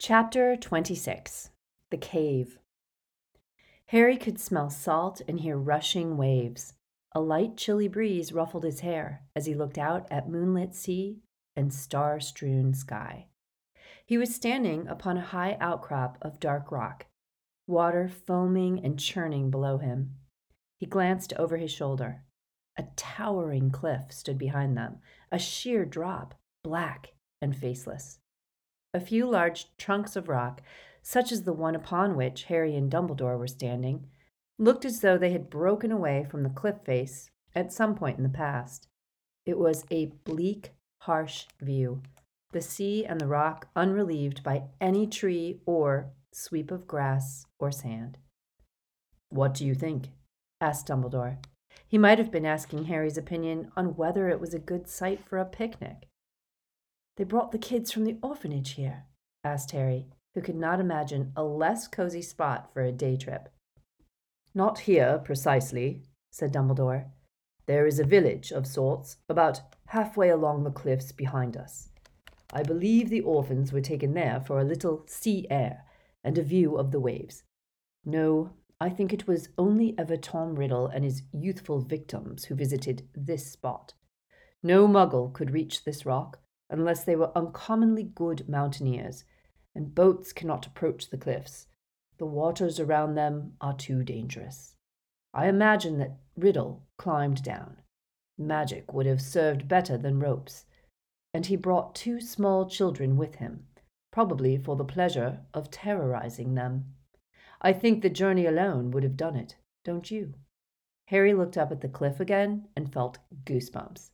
Chapter 26 The Cave Harry could smell salt and hear rushing waves. A light, chilly breeze ruffled his hair as he looked out at moonlit sea and star strewn sky. He was standing upon a high outcrop of dark rock, water foaming and churning below him. He glanced over his shoulder. A towering cliff stood behind them, a sheer drop, black and faceless. A few large trunks of rock, such as the one upon which Harry and Dumbledore were standing, looked as though they had broken away from the cliff face at some point in the past. It was a bleak, harsh view, the sea and the rock unrelieved by any tree or sweep of grass or sand. What do you think? asked Dumbledore. He might have been asking Harry's opinion on whether it was a good site for a picnic. They brought the kids from the orphanage here? asked Harry, who could not imagine a less cozy spot for a day trip. Not here, precisely, said Dumbledore. There is a village of sorts, about halfway along the cliffs behind us. I believe the orphans were taken there for a little sea air and a view of the waves. No, I think it was only ever Tom Riddle and his youthful victims who visited this spot. No muggle could reach this rock, unless they were uncommonly good mountaineers, and boats cannot approach the cliffs. The waters around them are too dangerous. I imagine that Riddle climbed down. Magic would have served better than ropes, and he brought two small children with him, probably for the pleasure of terrorizing them. I think the journey alone would have done it, don't you? Harry looked up at the cliff again and felt goosebumps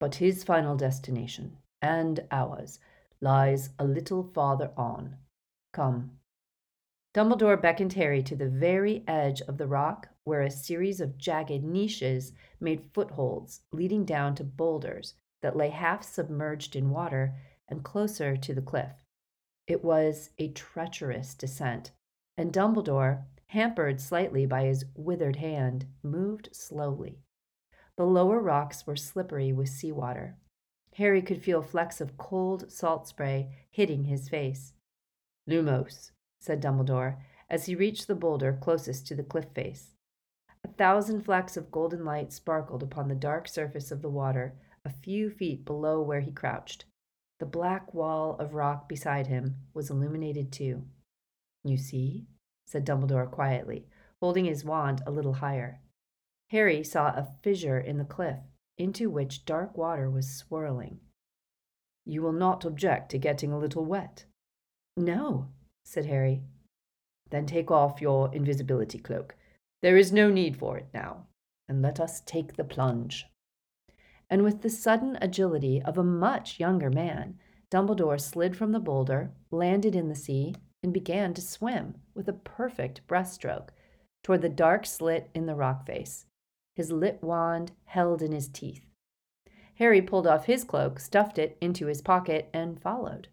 but his final destination, and ours, lies a little farther on. Come. Dumbledore beckoned Harry to the very edge of the rock where a series of jagged niches made footholds leading down to boulders that lay half submerged in water and closer to the cliff. It was a treacherous descent, and Dumbledore, hampered slightly by his withered hand, moved slowly. The lower rocks were slippery with seawater. Harry could feel flecks of cold salt spray hitting his face. Lumos, said Dumbledore, as he reached the boulder closest to the cliff face. A thousand flecks of golden light sparkled upon the dark surface of the water a few feet below where he crouched. The black wall of rock beside him was illuminated too. You see? said Dumbledore quietly, holding his wand a little higher. Harry saw a fissure in the cliff, into which dark water was swirling. You will not object to getting a little wet? No, said Harry. Then take off your invisibility cloak. There is no need for it now, and let us take the plunge. And with the sudden agility of a much younger man, Dumbledore slid from the boulder, landed in the sea, and began to swim with a perfect breaststroke toward the dark slit in the rock face his lit wand held in his teeth. Harry pulled off his cloak, stuffed it into his pocket, and followed.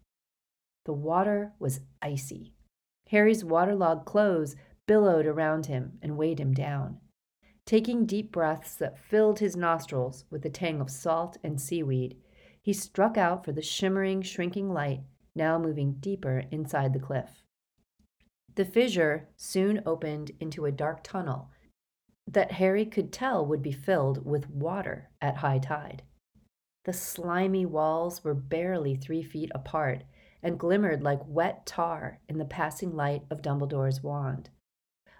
The water was icy. Harry's waterlogged clothes billowed around him and weighed him down. Taking deep breaths that filled his nostrils with the tang of salt and seaweed, he struck out for the shimmering, shrinking light now moving deeper inside the cliff. The fissure soon opened into a dark tunnel that Harry could tell would be filled with water at high tide. The slimy walls were barely three feet apart and glimmered like wet tar in the passing light of Dumbledore's wand.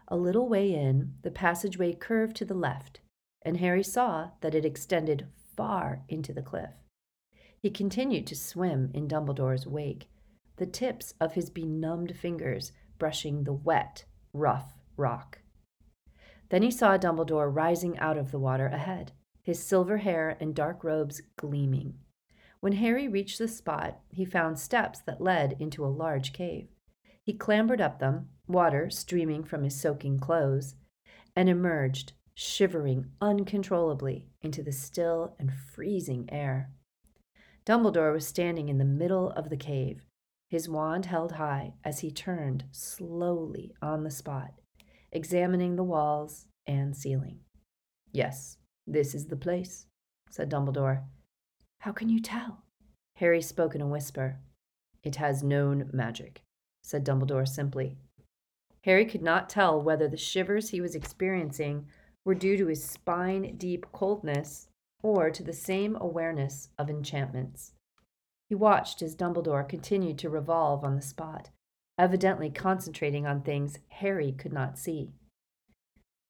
A little way in, the passageway curved to the left, and Harry saw that it extended far into the cliff. He continued to swim in Dumbledore's wake, the tips of his benumbed fingers brushing the wet, rough rock. Then he saw Dumbledore rising out of the water ahead, his silver hair and dark robes gleaming. When Harry reached the spot, he found steps that led into a large cave. He clambered up them, water streaming from his soaking clothes, and emerged, shivering uncontrollably, into the still and freezing air. Dumbledore was standing in the middle of the cave, his wand held high as he turned slowly on the spot examining the walls and ceiling. Yes, this is the place, said Dumbledore. How can you tell? Harry spoke in a whisper. It has known magic, said Dumbledore simply. Harry could not tell whether the shivers he was experiencing were due to his spine deep coldness or to the same awareness of enchantments. He watched as Dumbledore continued to revolve on the spot, evidently concentrating on things Harry could not see.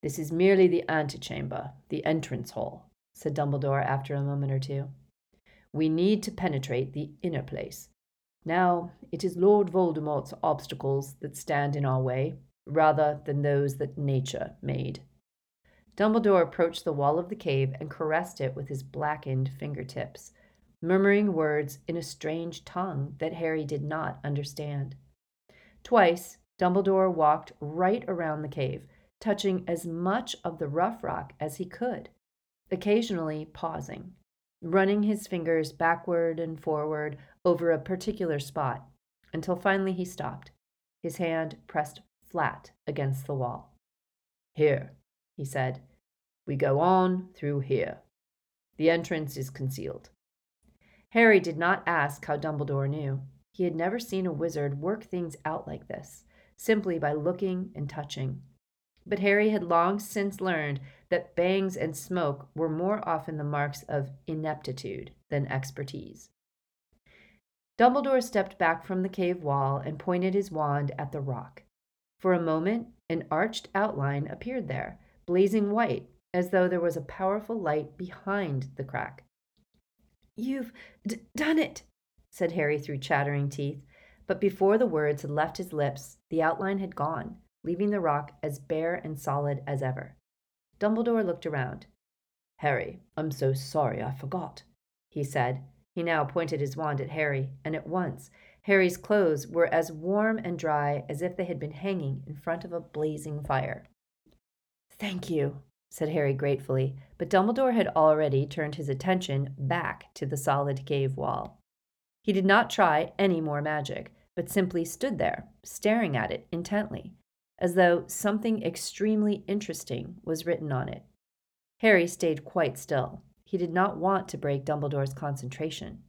This is merely the antechamber, the entrance hall, said Dumbledore after a moment or two. We need to penetrate the inner place. Now, it is Lord Voldemort's obstacles that stand in our way, rather than those that nature made. Dumbledore approached the wall of the cave and caressed it with his blackened fingertips, murmuring words in a strange tongue that Harry did not understand. Twice, Dumbledore walked right around the cave, touching as much of the rough rock as he could, occasionally pausing, running his fingers backward and forward over a particular spot, until finally he stopped, his hand pressed flat against the wall. Here, he said, we go on through here. The entrance is concealed. Harry did not ask how Dumbledore knew. He had never seen a wizard work things out like this, simply by looking and touching. But Harry had long since learned that bangs and smoke were more often the marks of ineptitude than expertise. Dumbledore stepped back from the cave wall and pointed his wand at the rock. For a moment, an arched outline appeared there, blazing white, as though there was a powerful light behind the crack. You've d- done it, said Harry through chattering teeth. But before the words had left his lips, the outline had gone, leaving the rock as bare and solid as ever. Dumbledore looked around. Harry, I'm so sorry I forgot, he said. He now pointed his wand at Harry, and at once Harry's clothes were as warm and dry as if they had been hanging in front of a blazing fire. Thank you, said Harry gratefully, but Dumbledore had already turned his attention back to the solid cave wall. He did not try any more magic, but simply stood there, staring at it intently, as though something extremely interesting was written on it. Harry stayed quite still. He did not want to break Dumbledore's concentration.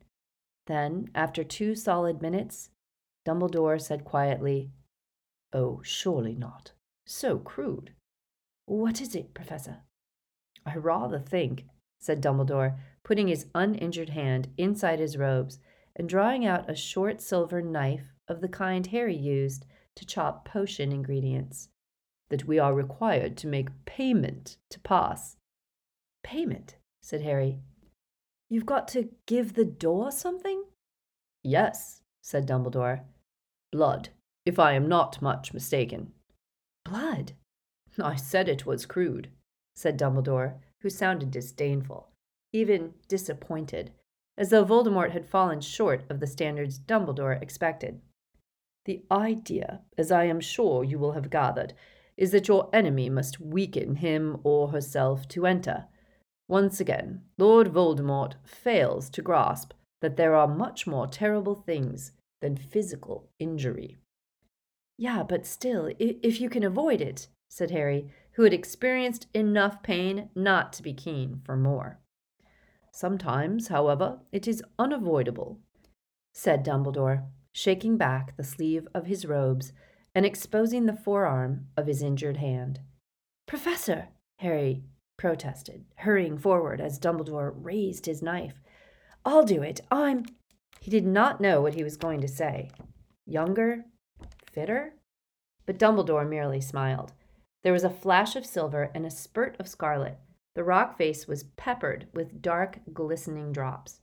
Then, after two solid minutes, Dumbledore said quietly, Oh, surely not. So crude. What is it, Professor? I rather think, said Dumbledore, putting his uninjured hand inside his robes and drawing out a short silver knife of the kind Harry used to chop potion ingredients, that we are required to make payment to pass. Payment, said Harry. You've got to give the door something? Yes, said Dumbledore. Blood, if I am not much mistaken. Blood? I said it was crude, said Dumbledore, who sounded disdainful, even disappointed, as though Voldemort had fallen short of the standards Dumbledore expected. The idea, as I am sure you will have gathered, is that your enemy must weaken him or herself to enter. Once again, Lord Voldemort fails to grasp that there are much more terrible things than physical injury. Yeah, but still, if you can avoid it, said Harry, who had experienced enough pain not to be keen for more. Sometimes, however, it is unavoidable, said Dumbledore, shaking back the sleeve of his robes and exposing the forearm of his injured hand. Professor, Harry protested, hurrying forward as Dumbledore raised his knife. I'll do it. I'm. He did not know what he was going to say. Younger? Fitter? But Dumbledore merely smiled. There was a flash of silver and a spurt of scarlet. The rock face was peppered with dark, glistening drops.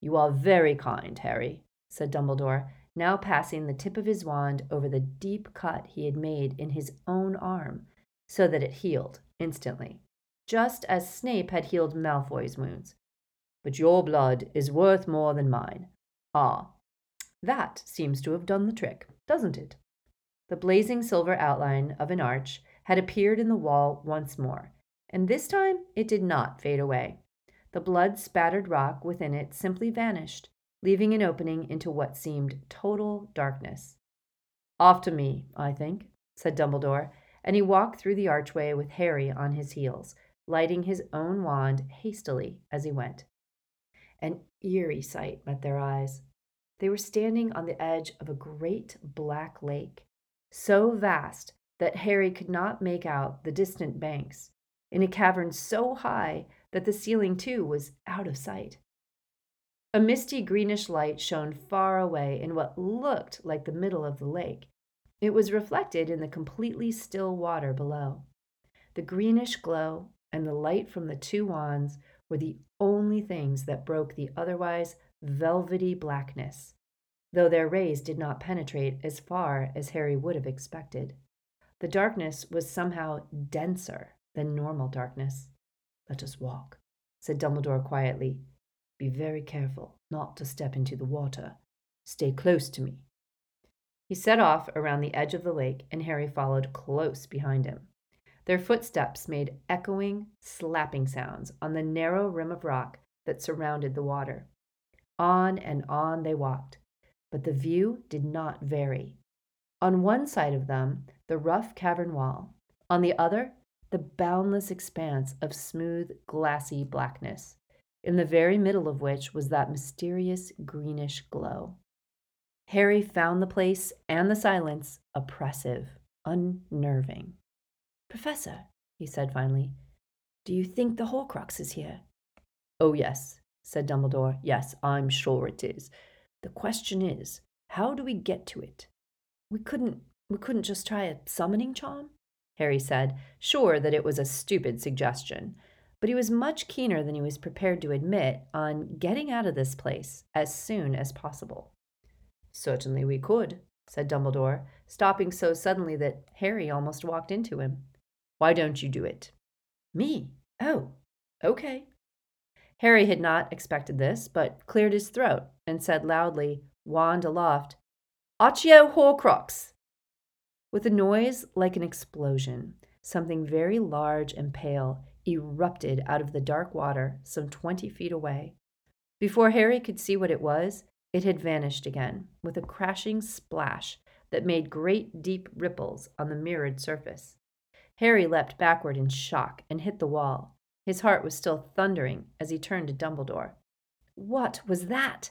You are very kind, Harry, said Dumbledore, now passing the tip of his wand over the deep cut he had made in his own arm, so that it healed instantly, just as Snape had healed Malfoy's wounds. But your blood is worth more than mine. Ah, that seems to have done the trick, doesn't it? The blazing silver outline of an arch had appeared in the wall once more, and this time it did not fade away. The blood spattered rock within it simply vanished, leaving an opening into what seemed total darkness. Off to me, I think, said Dumbledore, and he walked through the archway with Harry on his heels, lighting his own wand hastily as he went. An eerie sight met their eyes. They were standing on the edge of a great black lake, so vast that Harry could not make out the distant banks, in a cavern so high that the ceiling too was out of sight. A misty greenish light shone far away in what looked like the middle of the lake. It was reflected in the completely still water below. The greenish glow and the light from the two wands were the only things that broke the otherwise velvety blackness, though their rays did not penetrate as far as Harry would have expected. The darkness was somehow denser than normal darkness. Let us walk, said Dumbledore quietly. Be very careful not to step into the water. Stay close to me. He set off around the edge of the lake, and Harry followed close behind him. Their footsteps made echoing, slapping sounds on the narrow rim of rock that surrounded the water. On and on they walked, but the view did not vary. On one side of them, the rough cavern wall, on the other, the boundless expanse of smooth, glassy blackness, in the very middle of which was that mysterious greenish glow. Harry found the place and the silence oppressive, unnerving. Professor, he said finally, do you think the Horcrux is here? Oh, yes, said Dumbledore. Yes, I'm sure it is. The question is, how do we get to it? We couldn't we couldn't just try a summoning charm? Harry said, sure that it was a stupid suggestion, but he was much keener than he was prepared to admit on getting out of this place as soon as possible. Certainly we could, said Dumbledore, stopping so suddenly that Harry almost walked into him. Why don't you do it? Me? Oh, okay. Harry had not expected this, but cleared his throat and said loudly, wand aloft, Accio Horcrux! With a noise like an explosion, something very large and pale erupted out of the dark water some twenty feet away. Before Harry could see what it was, it had vanished again, with a crashing splash that made great deep ripples on the mirrored surface. Harry leapt backward in shock and hit the wall. His heart was still thundering as he turned to Dumbledore. What was that?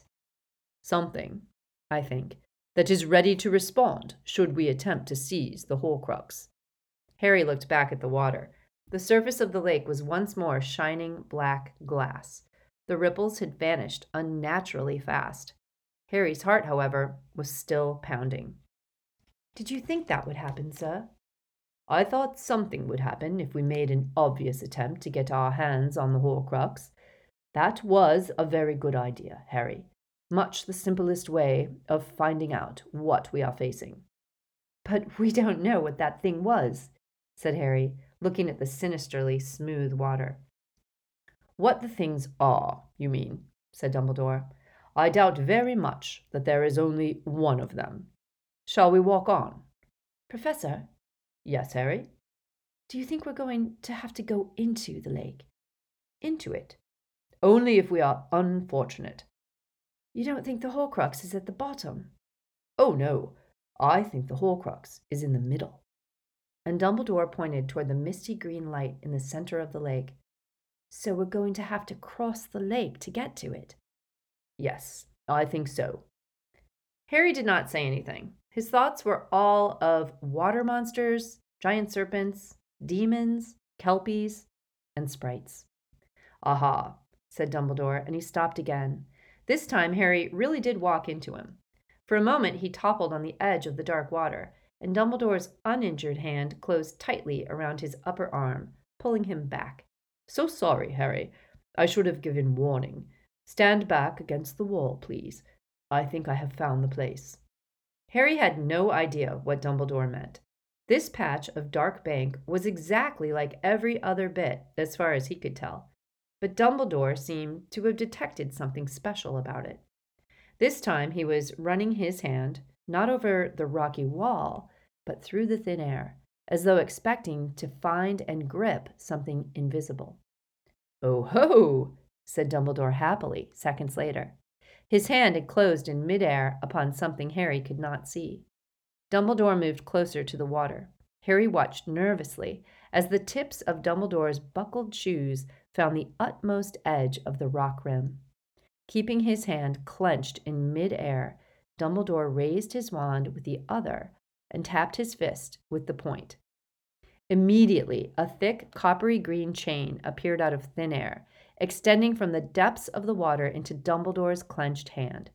Something, I think, that is ready to respond should we attempt to seize the Horcrux. Harry looked back at the water. The surface of the lake was once more shining black glass. The ripples had vanished unnaturally fast. Harry's heart, however, was still pounding. Did you think that would happen, sir? I thought something would happen if we made an obvious attempt to get our hands on the Horcrux. That was a very good idea, Harry much the simplest way of finding out what we are facing. But we don't know what that thing was, said Harry, looking at the sinisterly smooth water. What the things are, you mean, said Dumbledore. I doubt very much that there is only one of them. Shall we walk on? Professor? Yes, Harry? Do you think we're going to have to go into the lake? Into it? Only if we are unfortunate, you don't think the Horcrux is at the bottom? Oh, no. I think the Horcrux is in the middle. And Dumbledore pointed toward the misty green light in the center of the lake. So we're going to have to cross the lake to get to it. Yes, I think so. Harry did not say anything. His thoughts were all of water monsters, giant serpents, demons, kelpies, and sprites. Aha, said Dumbledore, and he stopped again. This time, Harry really did walk into him. For a moment, he toppled on the edge of the dark water, and Dumbledore's uninjured hand closed tightly around his upper arm, pulling him back. So sorry, Harry. I should have given warning. Stand back against the wall, please. I think I have found the place. Harry had no idea what Dumbledore meant. This patch of dark bank was exactly like every other bit, as far as he could tell but Dumbledore seemed to have detected something special about it. This time he was running his hand, not over the rocky wall, but through the thin air, as though expecting to find and grip something invisible. Oh ho! said Dumbledore happily, seconds later. His hand had closed in midair upon something Harry could not see. Dumbledore moved closer to the water. Harry watched nervously as the tips of Dumbledore's buckled shoes found the utmost edge of the rock rim. Keeping his hand clenched in mid-air, Dumbledore raised his wand with the other and tapped his fist with the point. Immediately, a thick, coppery green chain appeared out of thin air, extending from the depths of the water into Dumbledore's clenched hand.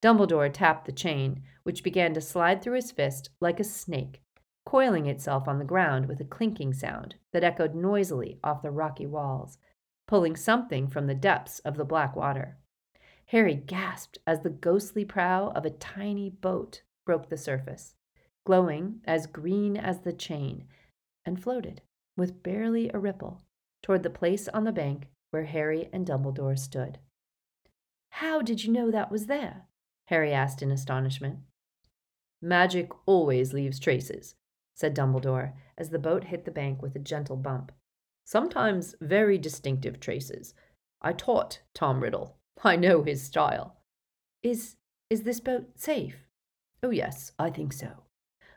Dumbledore tapped the chain, which began to slide through his fist like a snake, coiling itself on the ground with a clinking sound that echoed noisily off the rocky walls, pulling something from the depths of the black water. Harry gasped as the ghostly prow of a tiny boat broke the surface, glowing as green as the chain, and floated, with barely a ripple, toward the place on the bank where Harry and Dumbledore stood. How did you know that was there? Harry asked in astonishment. Magic always leaves traces, said Dumbledore, as the boat hit the bank with a gentle bump. Sometimes very distinctive traces. I taught Tom Riddle. I know his style. Is is this boat safe? Oh yes, I think so.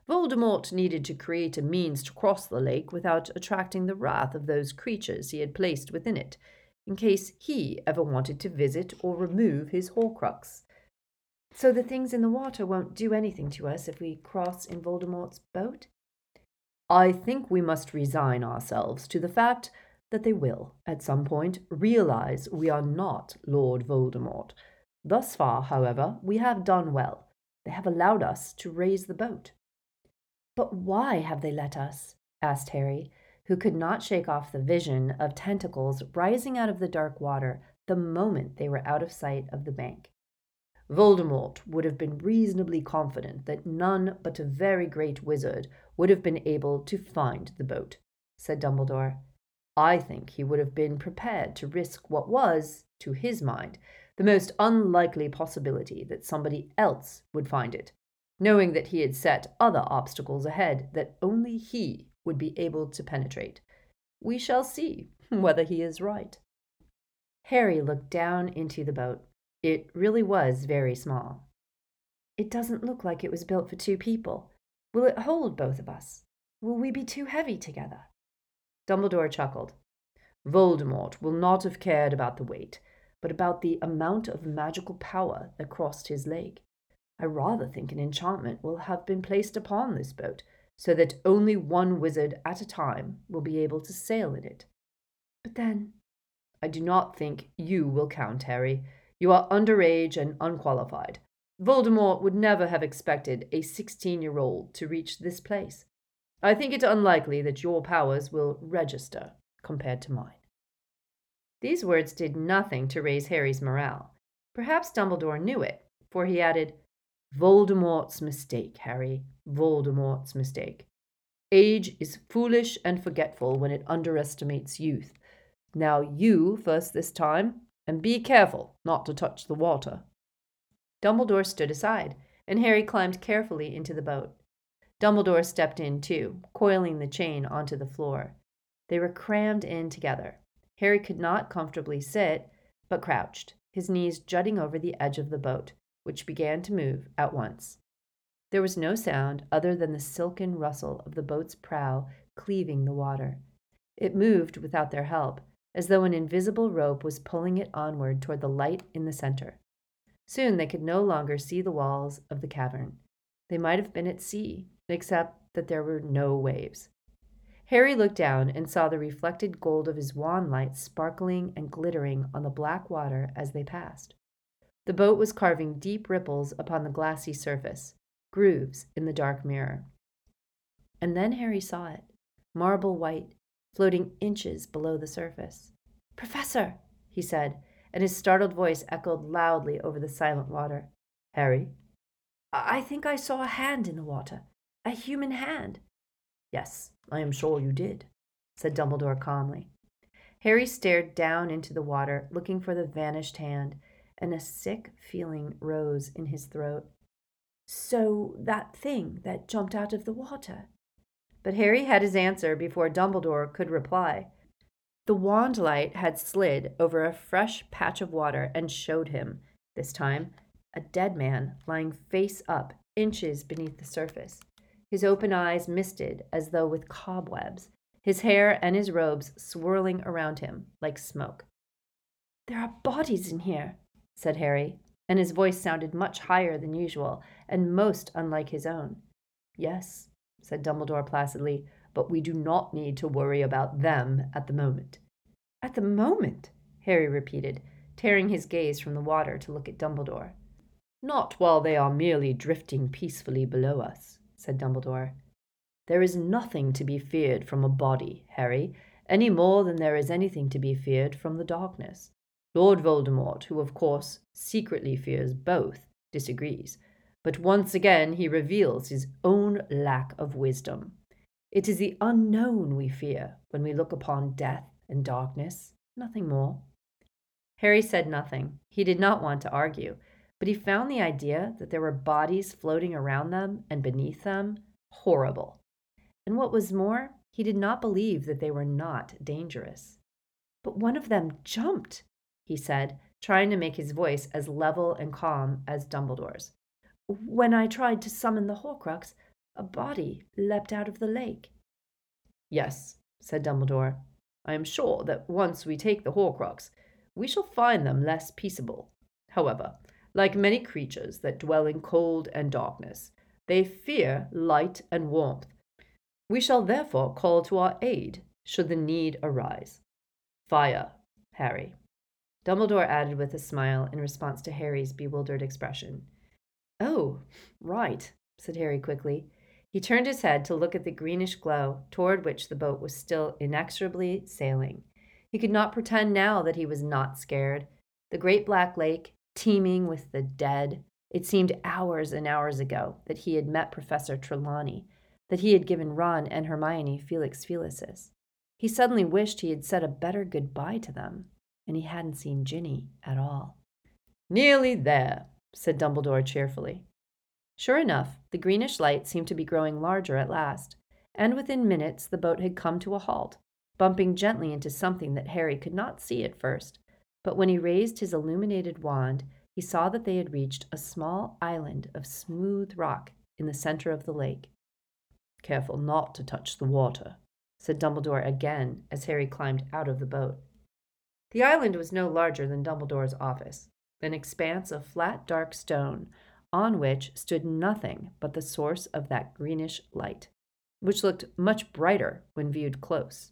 Voldemort needed to create a means to cross the lake without attracting the wrath of those creatures he had placed within it, in case he ever wanted to visit or remove his Horcrux. So the things in the water won't do anything to us if we cross in Voldemort's boat? I think we must resign ourselves to the fact that they will, at some point, realize we are not Lord Voldemort. Thus far, however, we have done well. They have allowed us to raise the boat. But why have they let us? asked Harry, who could not shake off the vision of tentacles rising out of the dark water the moment they were out of sight of the bank. Voldemort would have been reasonably confident that none but a very great wizard would have been able to find the boat, said Dumbledore. I think he would have been prepared to risk what was, to his mind, the most unlikely possibility that somebody else would find it, knowing that he had set other obstacles ahead that only he would be able to penetrate. We shall see whether he is right. Harry looked down into the boat. It really was very small. It doesn't look like it was built for two people. Will it hold both of us? Will we be too heavy together? Dumbledore chuckled. Voldemort will not have cared about the weight, but about the amount of magical power that crossed his leg. I rather think an enchantment will have been placed upon this boat, so that only one wizard at a time will be able to sail in it. But then, I do not think you will count, Harry. You are underage and unqualified. Voldemort would never have expected a sixteen year old to reach this place. I think it unlikely that your powers will register compared to mine. These words did nothing to raise Harry's morale. Perhaps Dumbledore knew it, for he added, Voldemort's mistake, Harry. Voldemort's mistake. Age is foolish and forgetful when it underestimates youth. Now you first this time, and be careful not to touch the water. Dumbledore stood aside, and Harry climbed carefully into the boat. Dumbledore stepped in too, coiling the chain onto the floor. They were crammed in together. Harry could not comfortably sit, but crouched, his knees jutting over the edge of the boat, which began to move at once. There was no sound other than the silken rustle of the boat's prow cleaving the water. It moved without their help, as though an invisible rope was pulling it onward toward the light in the center. Soon they could no longer see the walls of the cavern. They might have been at sea, except that there were no waves. Harry looked down and saw the reflected gold of his wand light sparkling and glittering on the black water as they passed. The boat was carving deep ripples upon the glassy surface, grooves in the dark mirror. And then Harry saw it, marble white, floating inches below the surface. Professor, he said, and his startled voice echoed loudly over the silent water. Harry? I think I saw a hand in the water. A human hand. Yes, I am sure you did, said Dumbledore calmly. Harry stared down into the water, looking for the vanished hand, and a sick feeling rose in his throat. So that thing that jumped out of the water. But Harry had his answer before Dumbledore could reply. The wand light had slid over a fresh patch of water and showed him, this time, a dead man lying face up, inches beneath the surface. His open eyes misted as though with cobwebs, his hair and his robes swirling around him like smoke. There are bodies in here, said Harry, and his voice sounded much higher than usual and most unlike his own. Yes, said Dumbledore placidly, but we do not need to worry about them at the moment. At the moment, Harry repeated, tearing his gaze from the water to look at Dumbledore. Not while they are merely drifting peacefully below us, said Dumbledore. There is nothing to be feared from a body, Harry, any more than there is anything to be feared from the darkness. Lord Voldemort, who of course secretly fears both, disagrees, but once again he reveals his own lack of wisdom. It is the unknown we fear when we look upon death and darkness, nothing more. Harry said nothing. He did not want to argue, but he found the idea that there were bodies floating around them and beneath them horrible. And what was more, he did not believe that they were not dangerous. But one of them jumped, he said, trying to make his voice as level and calm as Dumbledore's. When I tried to summon the Horcrux, a body leapt out of the lake. Yes, said Dumbledore. I am sure that once we take the Horcrux, we shall find them less peaceable. However, like many creatures that dwell in cold and darkness, they fear light and warmth. We shall therefore call to our aid should the need arise. Fire, Harry. Dumbledore added with a smile in response to Harry's bewildered expression. Oh, right, said Harry quickly. He turned his head to look at the greenish glow toward which the boat was still inexorably sailing. He could not pretend now that he was not scared. The great black lake, teeming with the dead, it seemed hours and hours ago that he had met Professor Trelawney, that he had given Ron and Hermione Felix Felicis. He suddenly wished he had said a better goodbye to them, and he hadn't seen Ginny at all. Nearly there, said Dumbledore cheerfully. Sure enough, the greenish light seemed to be growing larger at last, and within minutes the boat had come to a halt, bumping gently into something that Harry could not see at first. But when he raised his illuminated wand, he saw that they had reached a small island of smooth rock in the center of the lake. Careful not to touch the water, said Dumbledore again as Harry climbed out of the boat. The island was no larger than Dumbledore's office, an expanse of flat, dark stone on which stood nothing but the source of that greenish light, which looked much brighter when viewed close.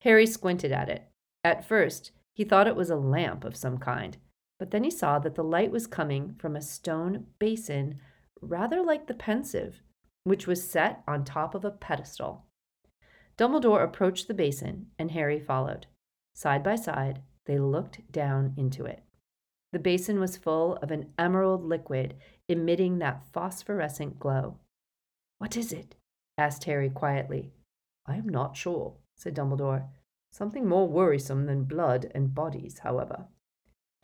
Harry squinted at it. At first, he thought it was a lamp of some kind, but then he saw that the light was coming from a stone basin rather like the Pensieve, which was set on top of a pedestal. Dumbledore approached the basin, and Harry followed. Side by side, they looked down into it. The basin was full of an emerald liquid emitting that phosphorescent glow. What is it? asked Harry quietly. I am not sure, said Dumbledore. Something more worrisome than blood and bodies, however.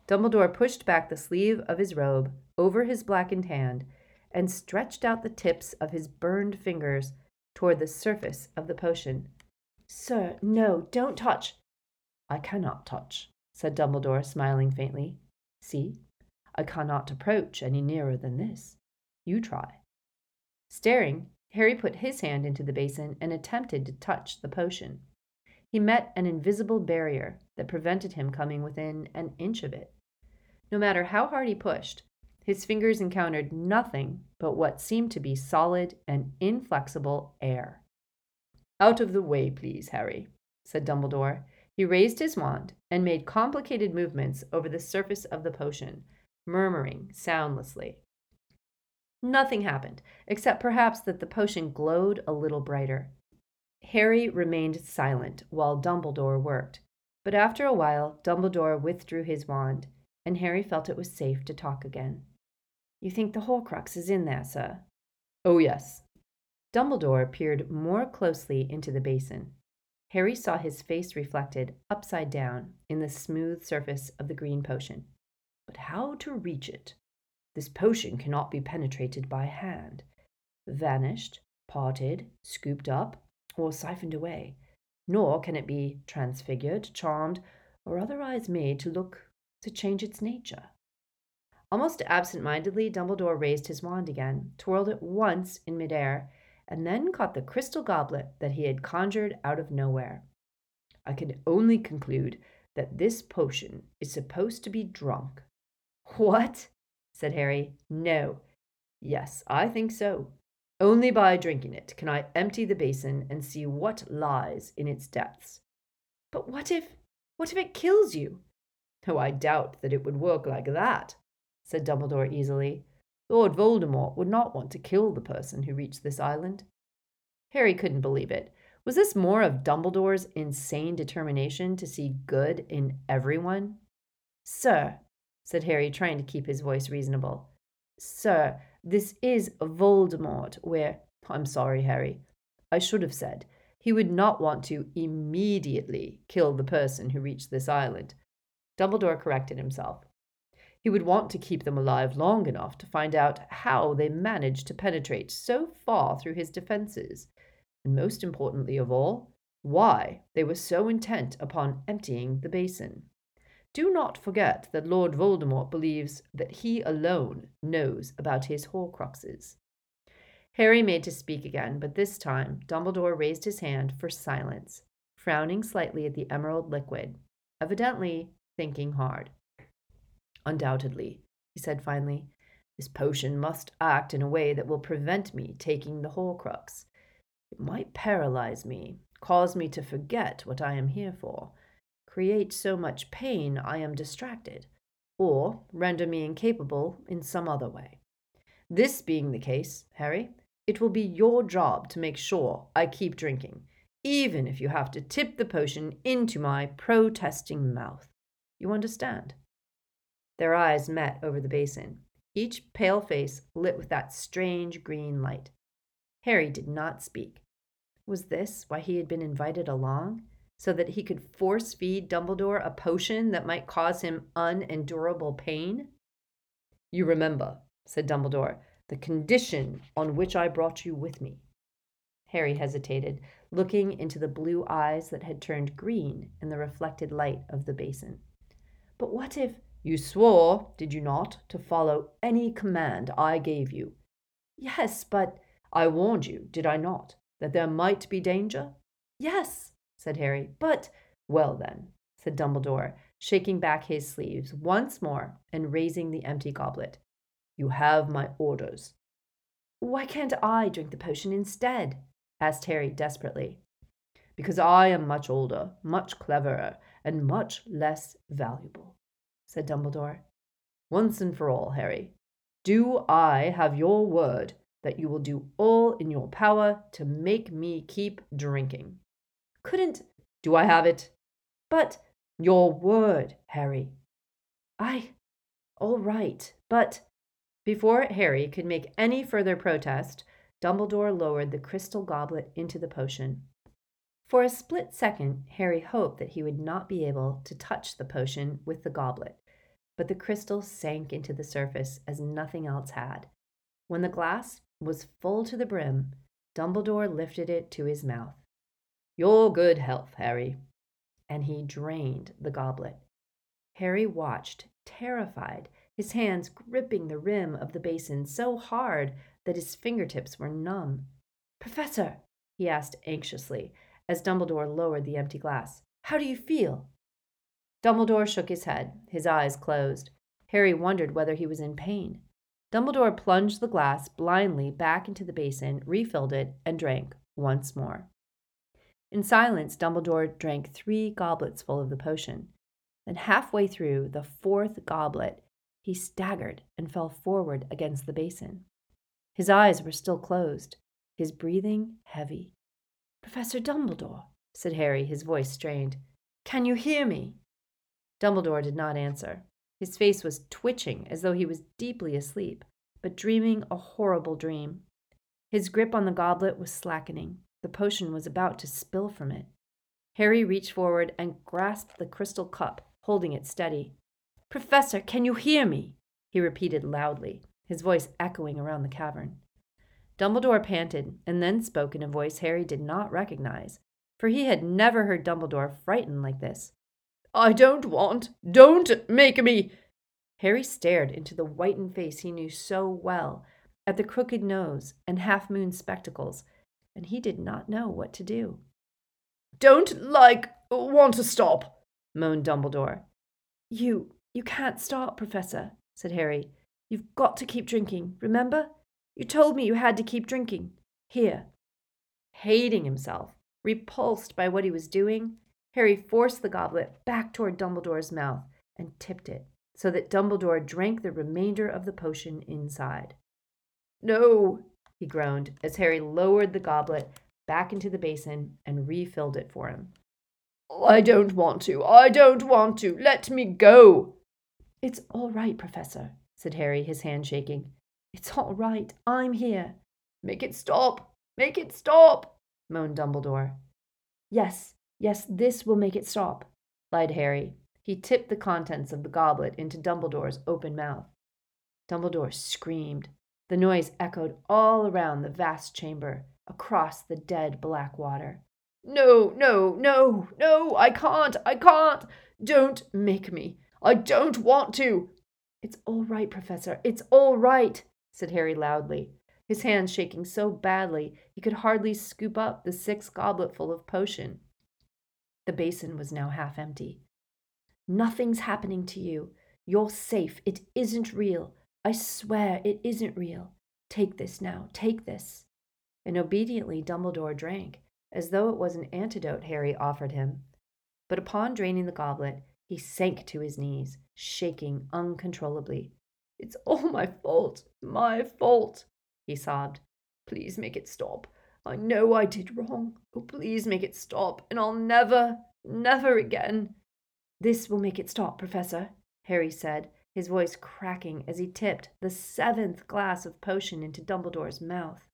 Dumbledore pushed back the sleeve of his robe over his blackened hand and stretched out the tips of his burned fingers toward the surface of the potion. Sir, no, don't touch. I cannot touch, said Dumbledore, smiling faintly. See, I cannot approach any nearer than this. You try. Staring, Harry put his hand into the basin and attempted to touch the potion. He met an invisible barrier that prevented him coming within an inch of it. No matter how hard he pushed, his fingers encountered nothing but what seemed to be solid and inflexible air. Out of the way, please, Harry, said Dumbledore, he raised his wand and made complicated movements over the surface of the potion, murmuring soundlessly. Nothing happened, except perhaps that the potion glowed a little brighter. Harry remained silent while Dumbledore worked, but after a while Dumbledore withdrew his wand, and Harry felt it was safe to talk again. You think the Horcrux is in there, sir? Oh, yes. Dumbledore peered more closely into the basin. Harry saw his face reflected upside down in the smooth surface of the green potion. But how to reach it? This potion cannot be penetrated by hand. Vanished, parted, scooped up, or siphoned away. Nor can it be transfigured, charmed, or otherwise made to look to change its nature. Almost absent mindedly, Dumbledore raised his wand again, twirled it once in midair, and then caught the crystal goblet that he had conjured out of nowhere. I can only conclude that this potion is supposed to be drunk, What? said Harry. No. Yes, I think so. Only by drinking it can I empty the basin and see what lies in its depths. But what if what if it kills you? Oh, I doubt that it would work like that, said Dumbledore easily. Lord Voldemort would not want to kill the person who reached this island. Harry couldn't believe it. Was this more of Dumbledore's insane determination to see good in everyone? Sir, said Harry, trying to keep his voice reasonable. Sir, this is Voldemort, where. I'm sorry, Harry. I should have said he would not want to immediately kill the person who reached this island. Dumbledore corrected himself. He would want to keep them alive long enough to find out how they managed to penetrate so far through his defenses, and most importantly of all, why they were so intent upon emptying the basin. Do not forget that Lord Voldemort believes that he alone knows about his Horcruxes. Harry made to speak again, but this time Dumbledore raised his hand for silence, frowning slightly at the emerald liquid, evidently thinking hard. Undoubtedly, he said finally, this potion must act in a way that will prevent me taking the Horcrux. It might paralyze me, cause me to forget what I am here for, create so much pain I am distracted, or render me incapable in some other way. This being the case, Harry, it will be your job to make sure I keep drinking, even if you have to tip the potion into my protesting mouth. You understand? Their eyes met over the basin, each pale face lit with that strange green light. Harry did not speak. Was this why he had been invited along? so that he could force feed Dumbledore a potion that might cause him unendurable pain? You remember, said Dumbledore, the condition on which I brought you with me. Harry hesitated, looking into the blue eyes that had turned green in the reflected light of the basin. But what if you swore, did you not, to follow any command I gave you? Yes, but I warned you, did I not, that there might be danger? Yes said Harry. But, well then, said Dumbledore, shaking back his sleeves once more and raising the empty goblet. You have my orders. Why can't I drink the potion instead? asked Harry desperately. Because I am much older, much cleverer, and much less valuable, said Dumbledore. Once and for all, Harry, do I have your word that you will do all in your power to make me keep drinking? Couldn't. Do I have it? But. Your word, Harry. I. All right, but. Before Harry could make any further protest, Dumbledore lowered the crystal goblet into the potion. For a split second, Harry hoped that he would not be able to touch the potion with the goblet, but the crystal sank into the surface as nothing else had. When the glass was full to the brim, Dumbledore lifted it to his mouth. Your good health, Harry. And he drained the goblet. Harry watched, terrified, his hands gripping the rim of the basin so hard that his fingertips were numb. Professor, he asked anxiously, as Dumbledore lowered the empty glass, how do you feel? Dumbledore shook his head, his eyes closed. Harry wondered whether he was in pain. Dumbledore plunged the glass blindly back into the basin, refilled it, and drank once more. In silence, Dumbledore drank three goblets full of the potion. Then, halfway through the fourth goblet, he staggered and fell forward against the basin. His eyes were still closed, his breathing heavy. Professor Dumbledore, said Harry, his voice strained, can you hear me? Dumbledore did not answer. His face was twitching as though he was deeply asleep, but dreaming a horrible dream. His grip on the goblet was slackening. The potion was about to spill from it. Harry reached forward and grasped the crystal cup, holding it steady. Professor, can you hear me? he repeated loudly, his voice echoing around the cavern. Dumbledore panted and then spoke in a voice Harry did not recognize, for he had never heard Dumbledore frightened like this. I don't want. Don't make me. Harry stared into the whitened face he knew so well, at the crooked nose and half moon spectacles, and he did not know what to do. Don't like want to stop, moaned Dumbledore. You you can't stop, Professor, said Harry. You've got to keep drinking, remember? You told me you had to keep drinking. Here. Hating himself, repulsed by what he was doing, Harry forced the goblet back toward Dumbledore's mouth and tipped it so that Dumbledore drank the remainder of the potion inside. No, he groaned as Harry lowered the goblet back into the basin and refilled it for him. I don't want to. I don't want to. Let me go. It's all right, Professor, said Harry, his hand shaking. It's all right. I'm here. Make it stop. Make it stop, moaned Dumbledore. Yes, yes, this will make it stop, lied Harry. He tipped the contents of the goblet into Dumbledore's open mouth. Dumbledore screamed. The noise echoed all around the vast chamber, across the dead black water. No, no, no, no, I can't, I can't. Don't make me. I don't want to. It's all right, Professor. It's all right, said Harry loudly, his hands shaking so badly he could hardly scoop up the sixth gobletful of potion. The basin was now half empty. Nothing's happening to you. You're safe. It isn't real. I swear it isn't real. Take this now. Take this. And obediently Dumbledore drank, as though it was an antidote Harry offered him. But upon draining the goblet, he sank to his knees, shaking uncontrollably. It's all my fault, my fault, he sobbed. Please make it stop. I know I did wrong. Oh, please make it stop, and I'll never, never again. This will make it stop, Professor, Harry said, his voice cracking as he tipped the seventh glass of potion into Dumbledore's mouth.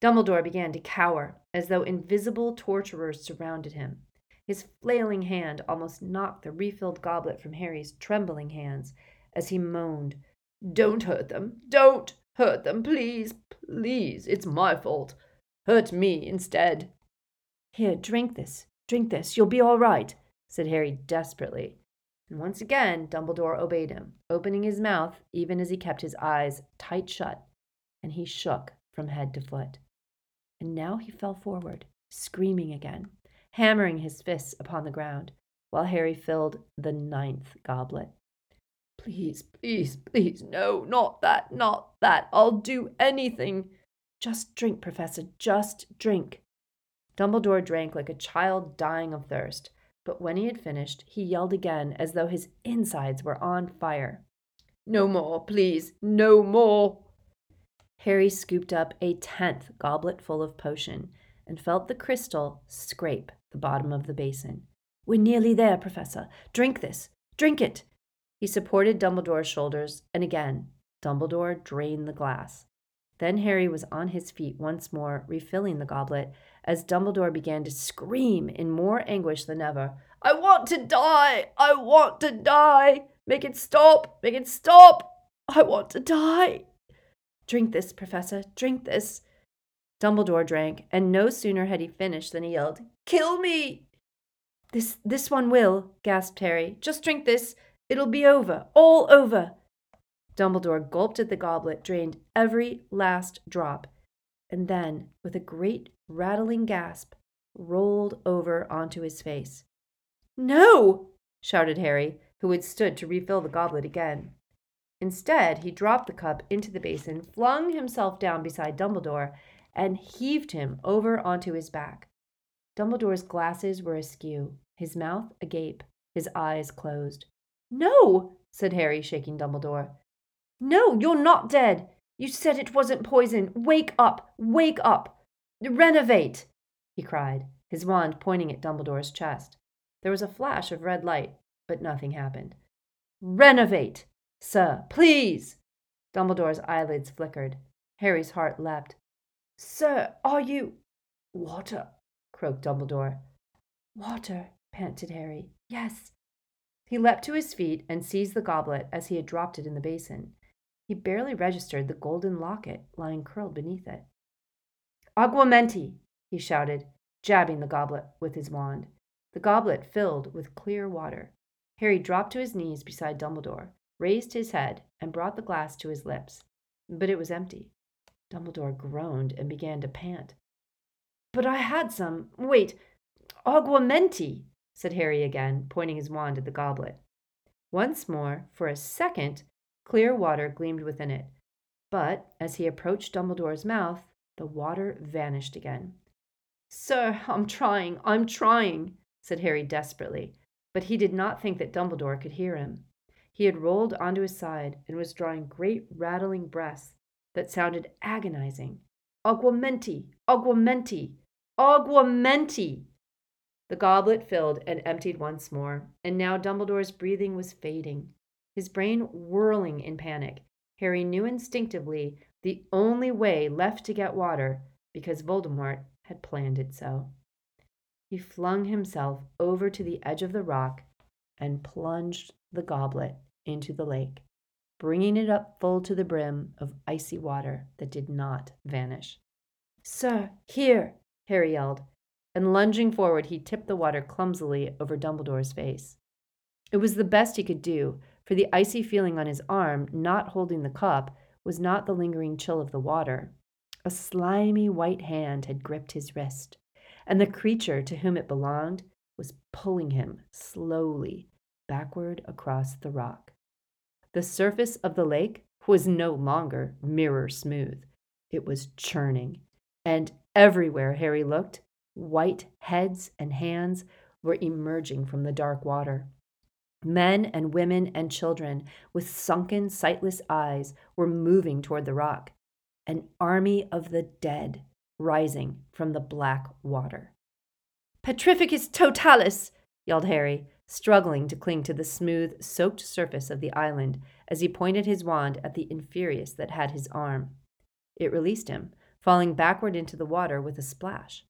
Dumbledore began to cower, as though invisible torturers surrounded him. His flailing hand almost knocked the refilled goblet from Harry's trembling hands as he moaned, Don't hurt them! Don't hurt them! Please, please! It's my fault! Hurt me instead! Here, drink this, drink this. You'll be all right, said Harry desperately. And once again, Dumbledore obeyed him, opening his mouth even as he kept his eyes tight shut, and he shook from head to foot and now he fell forward, screaming again, hammering his fists upon the ground, while Harry filled the ninth goblet. Please, please, please, no, not that, not that. I'll do anything. Just drink, Professor, just drink. Dumbledore drank like a child dying of thirst, but when he had finished, he yelled again as though his insides were on fire. No more, please, no more. Harry scooped up a tenth goblet full of potion and felt the crystal scrape the bottom of the basin. We're nearly there, Professor. Drink this. Drink it. He supported Dumbledore's shoulders, and again, Dumbledore drained the glass. Then Harry was on his feet once more, refilling the goblet, as Dumbledore began to scream in more anguish than ever. I want to die! I want to die! Make it stop! Make it stop! I want to die! Drink this, Professor, drink this. Dumbledore drank, and no sooner had he finished than he yelled, Kill me! This this one will, gasped Harry. Just drink this. It'll be over, all over. Dumbledore gulped at the goblet, drained every last drop, and then, with a great rattling gasp, rolled over onto his face. No! shouted Harry, who had stood to refill the goblet again. Instead, he dropped the cup into the basin, flung himself down beside Dumbledore, and heaved him over onto his back. Dumbledore's glasses were askew, his mouth agape, his eyes closed. No, said Harry, shaking Dumbledore. No, you're not dead. You said it wasn't poison. Wake up! Wake up! Rennervate! he cried, his wand pointing at Dumbledore's chest. There was a flash of red light, but nothing happened. Rennervate! Sir, please! Dumbledore's eyelids flickered. Harry's heart leapt. Sir, are you. Water, croaked Dumbledore. Water, panted Harry. Yes. He leapt to his feet and seized the goblet as he had dropped it in the basin. He barely registered the golden locket lying curled beneath it. Aguamenti! he shouted, jabbing the goblet with his wand. The goblet filled with clear water. Harry dropped to his knees beside Dumbledore raised his head, and brought the glass to his lips. But it was empty. Dumbledore groaned and began to pant. But I had some. Wait, aguamenti, said Harry again, pointing his wand at the goblet. Once more, for a second, Clear water gleamed within it, but as he approached Dumbledore's mouth, the water vanished again. Sir, I'm trying, I'm trying, said Harry desperately, but he did not think that Dumbledore could hear him. He had rolled onto his side and was drawing great rattling breaths that sounded agonizing. Aguamenti! Aguamenti! Aguamenti! The goblet filled and emptied once more, and now Dumbledore's breathing was fading, his brain whirling in panic. Harry knew instinctively the only way left to get water because Voldemort had planned it so. He flung himself over to the edge of the rock and plunged the goblet into the lake, bringing it up full to the brim of icy water that did not vanish. Sir, here, Harry yelled, and lunging forward, he tipped the water clumsily over Dumbledore's face. It was the best he could do, for the icy feeling on his arm, not holding the cup, was not the lingering chill of the water. A slimy white hand had gripped his wrist, and the creature to whom it belonged was pulling him slowly backward across the rock. The surface of the lake was no longer mirror smooth, it was churning, and everywhere Harry looked, white heads and hands were emerging from the dark water. Men and women and children with sunken, sightless eyes were moving toward the rock, an army of the dead rising from the black water. Petrificus totalis! yelled Harry, struggling to cling to the smooth, soaked surface of the island as he pointed his wand at the Inferius that had his arm. It released him, falling backward into the water with a splash.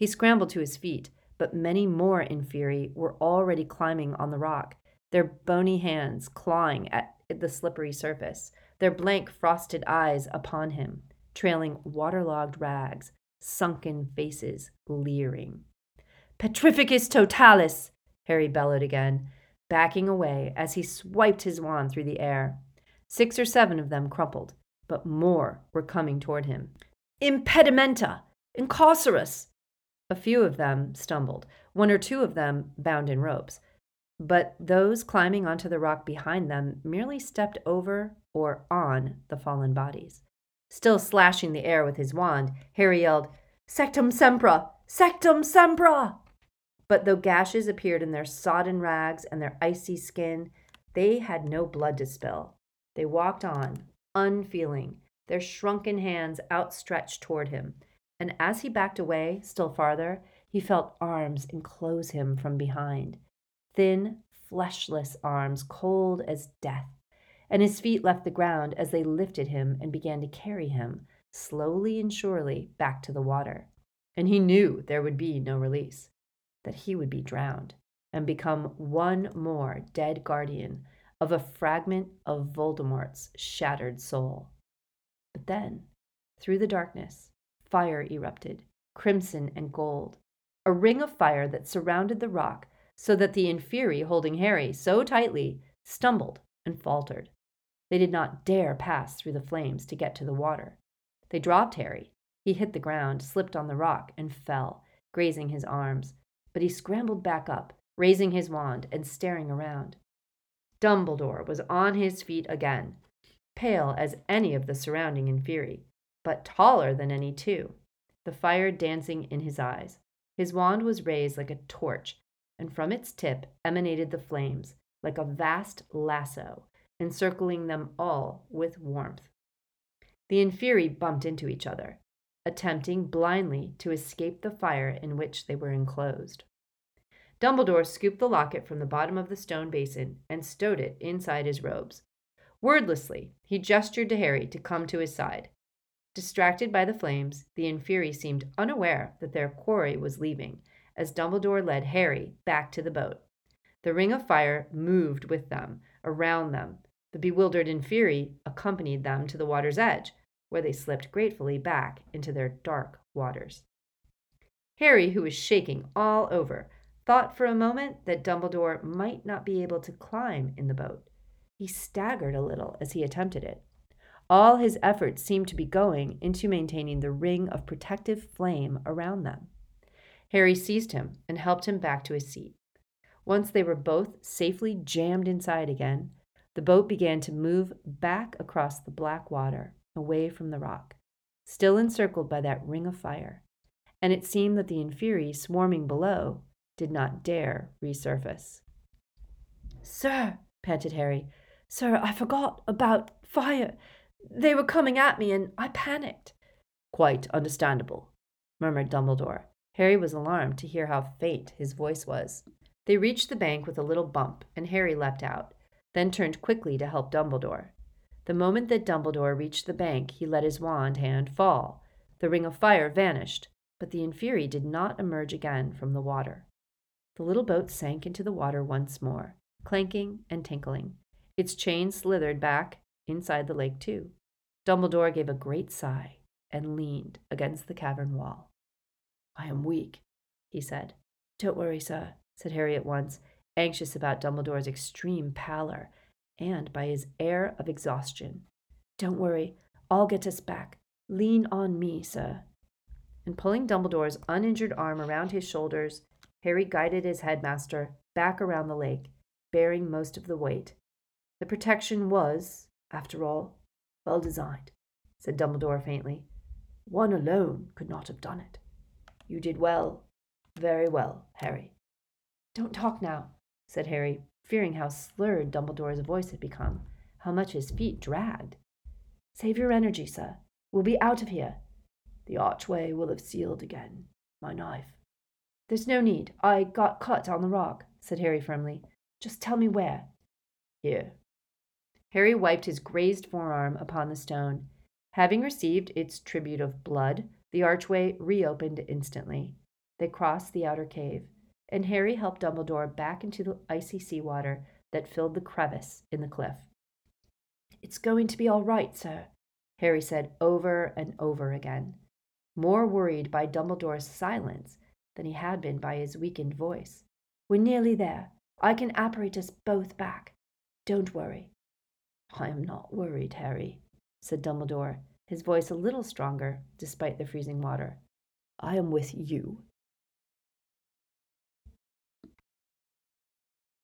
He scrambled to his feet, but many more Inferi were already climbing on the rock, their bony hands clawing at the slippery surface, their blank frosted eyes upon him, trailing waterlogged rags, sunken faces leering. Petrificus totalis! Harry bellowed again, backing away as he swiped his wand through the air. Six or seven of them crumpled, but more were coming toward him. Impedimenta! Incarcerus! A few of them stumbled, one or two of them bound in ropes, but those climbing onto the rock behind them merely stepped over or on the fallen bodies. Still slashing the air with his wand, Harry yelled, Sectum sempra! Sectum sempra! But though gashes appeared in their sodden rags and their icy skin, they had no blood to spill. They walked on, unfeeling, their shrunken hands outstretched toward him. And as he backed away still farther, he felt arms enclose him from behind thin, fleshless arms, cold as death, and his feet left the ground as they lifted him and began to carry him, slowly and surely, back to the water. And he knew there would be no release, that he would be drowned and become one more dead guardian of a fragment of Voldemort's shattered soul. But then, through the darkness, fire erupted, crimson and gold, a ring of fire that surrounded the rock so that the Inferi holding Harry so tightly stumbled and faltered. They did not dare pass through the flames to get to the water. They dropped Harry. He hit the ground, slipped on the rock, and fell, grazing his arms. But he scrambled back up, raising his wand and staring around. Dumbledore was on his feet again, pale as any of the surrounding Inferi, but taller than any two, the fire dancing in his eyes. His wand was raised like a torch and from its tip emanated the flames, like a vast lasso, encircling them all with warmth. The Inferi bumped into each other, attempting blindly to escape the fire in which they were enclosed. Dumbledore scooped the locket from the bottom of the stone basin and stowed it inside his robes. Wordlessly, he gestured to Harry to come to his side. Distracted by the flames, the Inferi seemed unaware that their quarry was leaving as Dumbledore led Harry back to the boat. The ring of fire moved with them, around them. The bewildered Inferi accompanied them to the water's edge, where they slipped gratefully back into their dark waters. Harry, who was shaking all over, thought for a moment that Dumbledore might not be able to climb in the boat. He staggered a little as he attempted it. All his efforts seemed to be going into maintaining the ring of protective flame around them. Harry seized him and helped him back to his seat. Once they were both safely jammed inside again, the boat began to move back across the black water, away from the rock, still encircled by that ring of fire, and it seemed that the Inferi swarming below did not dare resurface. Sir, panted Harry, sir, I forgot about fire. They were coming at me, and I panicked. Quite understandable, murmured Dumbledore. Harry was alarmed to hear how faint his voice was. They reached the bank with a little bump, and Harry leapt out, then turned quickly to help Dumbledore. The moment that Dumbledore reached the bank, he let his wand hand fall. The ring of fire vanished, but the Inferi did not emerge again from the water. The little boat sank into the water once more, clanking and tinkling. Its chain slithered back inside the lake, too. Dumbledore gave a great sigh and leaned against the cavern wall. I am weak, he said. Don't worry, sir, said Harry at once, anxious about Dumbledore's extreme pallor and by his air of exhaustion. Don't worry, I'll get us back. Lean on me, sir. And pulling Dumbledore's uninjured arm around his shoulders, Harry guided his headmaster back around the lake, bearing most of the weight. The protection was, after all, well designed, said Dumbledore faintly. One alone could not have done it. You did well, very well, Harry. Don't talk now, said Harry, fearing how slurred Dumbledore's voice had become, how much his feet dragged. Save your energy, sir. We'll be out of here. The archway will have sealed again. My knife. There's no need. I got cut on the rock, said Harry firmly. Just tell me where. Here. Harry wiped his grazed forearm upon the stone. Having received its tribute of blood, the archway reopened instantly. They crossed the outer cave and Harry helped Dumbledore back into the icy seawater that filled the crevice in the cliff. It's going to be all right, sir, Harry said over and over again, more worried by Dumbledore's silence than he had been by his weakened voice. We're nearly there. I can apparate us both back. Don't worry. I am not worried, Harry, said Dumbledore, his voice a little stronger despite the freezing water. I am with you